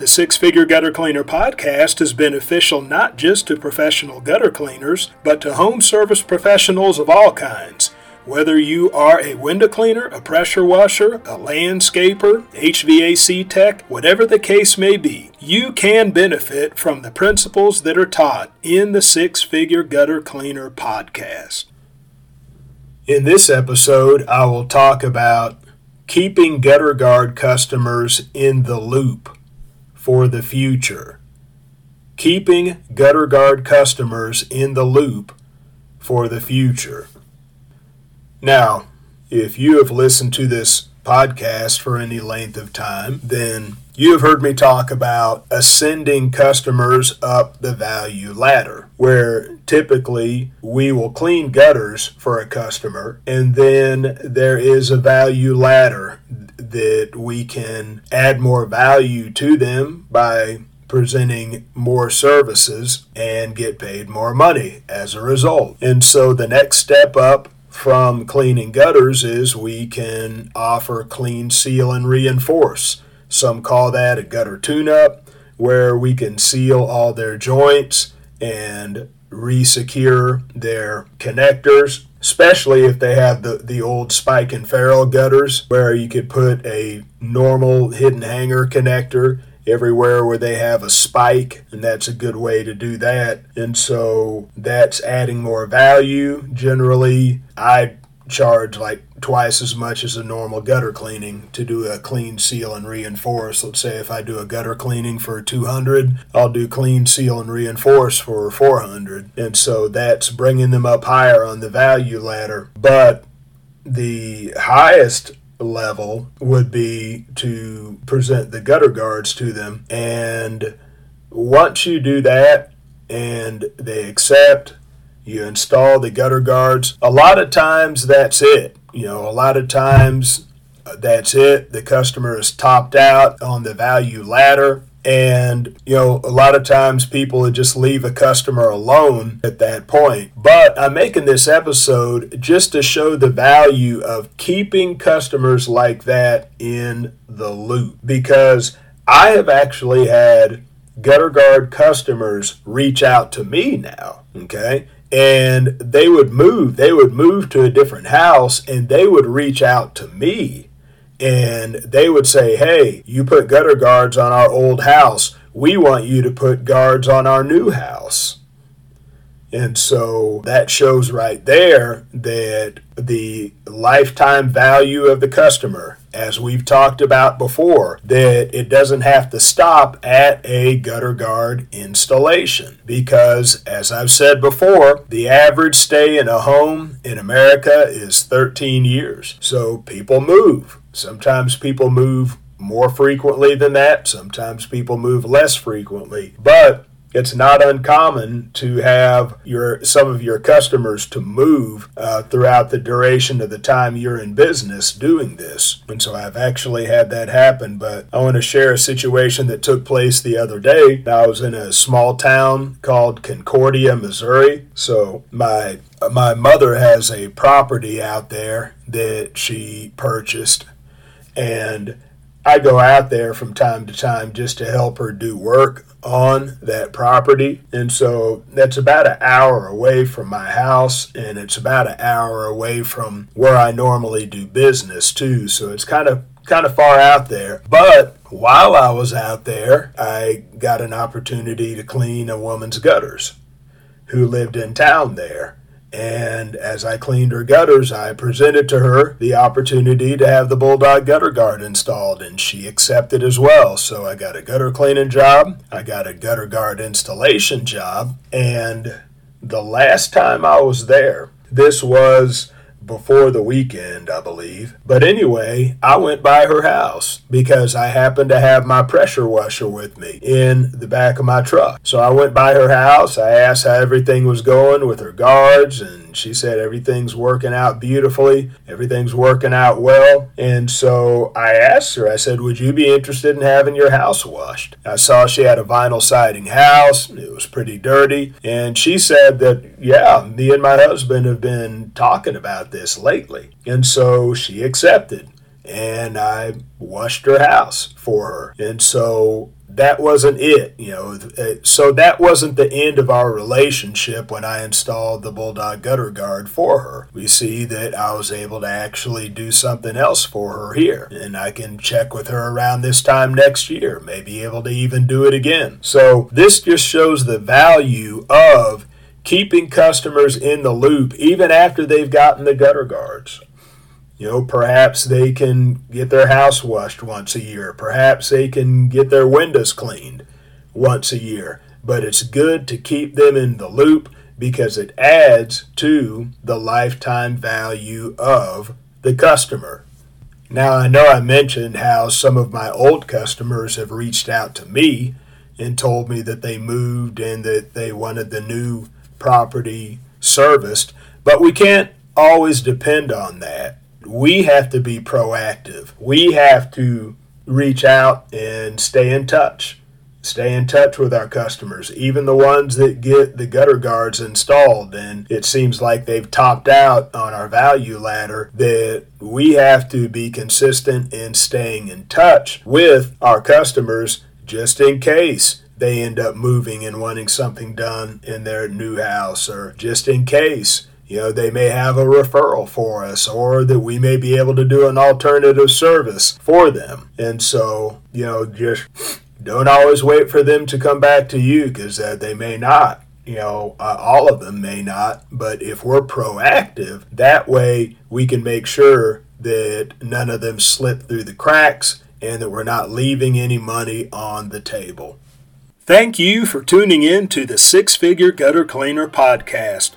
The Six Figure Gutter Cleaner podcast is beneficial not just to professional gutter cleaners, but to home service professionals of all kinds. Whether you are a window cleaner, a pressure washer, a landscaper, HVAC tech, whatever the case may be, you can benefit from the principles that are taught in the Six Figure Gutter Cleaner podcast. In this episode, I will talk about keeping gutter guard customers in the loop for the future. Keeping gutter guard customers in the loop for the future. Now, if you have listened to this podcast for any length of time, then you have heard me talk about ascending customers up the value ladder, where typically we will clean gutters for a customer, and then there is a value ladder that we can add more value to them by presenting more services and get paid more money as a result. And so the next step up from cleaning gutters is we can offer clean, seal, and reinforce. Some call that a gutter tune up, where we can seal all their joints and resecure their connectors especially if they have the, the old spike and ferrule gutters where you could put a normal hidden hanger connector everywhere where they have a spike and that's a good way to do that. And so that's adding more value. Generally i charge like twice as much as a normal gutter cleaning to do a clean seal and reinforce. Let's say if i do a gutter cleaning for 200 i'll do clean seal and reinforce for 400 and so that's bringing them up higher on the value ladder. But the highest level would be to present the gutter guards to them and once you do that and they accept you install the gutter guards. A lot of times that's it. You know, a lot of times uh, that's it. The customer is topped out on the value ladder. And, you know, a lot of times people would just leave a customer alone at that point. But I'm making this episode just to show the value of keeping customers like that in the loop. Because I have actually had gutter guard customers reach out to me now, okay? and they would move they would move to a different house and they would reach out to me and they would say hey you put gutter guards on our old house. We want you to put guards on our new house and so that shows right there that the lifetime value of the customer as we've talked about before, that it doesn't have to stop at a gutter guard installation. Because, as I've said before, the average stay in a home in America is 13 years. So people move. Sometimes people move more frequently than that, sometimes people move less frequently. But it's not uncommon to have your some of your customers to move uh, throughout the duration of the time you're in business doing this. And so i've actually had that happen but i want to share a situation that took place the other day. I was in a small town called concordia missouri. So my my mother has a property out there that she purchased and I go out there from time to time just to help her do work on that property. And so that's about an hour away from my house and it's about an hour away from where I normally do business too. So it's kind of kind of far out there. But while I was out there, I got an opportunity to clean a woman's gutters who lived in town there. And as I cleaned her gutters, I presented to her the opportunity to have the Bulldog gutter guard installed, and she accepted as well. So I got a gutter cleaning job, I got a gutter guard installation job, and the last time I was there, this was before the weekend, I believe. But anyway, I went by her house because I happened to have my pressure washer with me in the back of my truck. So I went by her house. I asked how everything was going with her guards, and she said everything's working out beautifully. Everything's working out well. And so I asked her, I said, Would you be interested in having your house washed? I saw she had a vinyl siding house. It was pretty dirty. And she said that, yeah, me and my husband have been talking about this lately. And so she accepted. And I washed her house for her. And so that wasn't it, you know. Uh, so that wasn't the end of our relationship when I installed the Bulldog gutter guard for her. We see that I was able to actually do something else for her here, and I can check with her around this time next year, maybe able to even do it again. So this just shows the value of keeping customers in the loop even after they've gotten the gutter guards. You know, perhaps they can get their house washed once a year. Perhaps they can get their windows cleaned once a year. But it's good to keep them in the loop because it adds to the lifetime value of the customer. Now, I know I mentioned how some of my old customers have reached out to me and told me that they moved and that they wanted the new property serviced, but we can't always depend on that we have to be proactive. We have to reach out and stay in touch. Stay in touch with our customers, even the ones that get the gutter guards installed and it seems like they've topped out on our value ladder. That we have to be consistent in staying in touch with our customers just in case they end up moving and wanting something done in their new house, or just in case you know, they may have a referral for us or that we may be able to do an alternative service for them. And so, you know, just don't always wait for them to come back to you because uh, they may not. You know, uh, all of them may not, but if we're proactive, that way we can make sure that none of them slip through the cracks and that we're not leaving any money on the table. Thank you for tuning in to the Six Figure Gutter Cleaner podcast.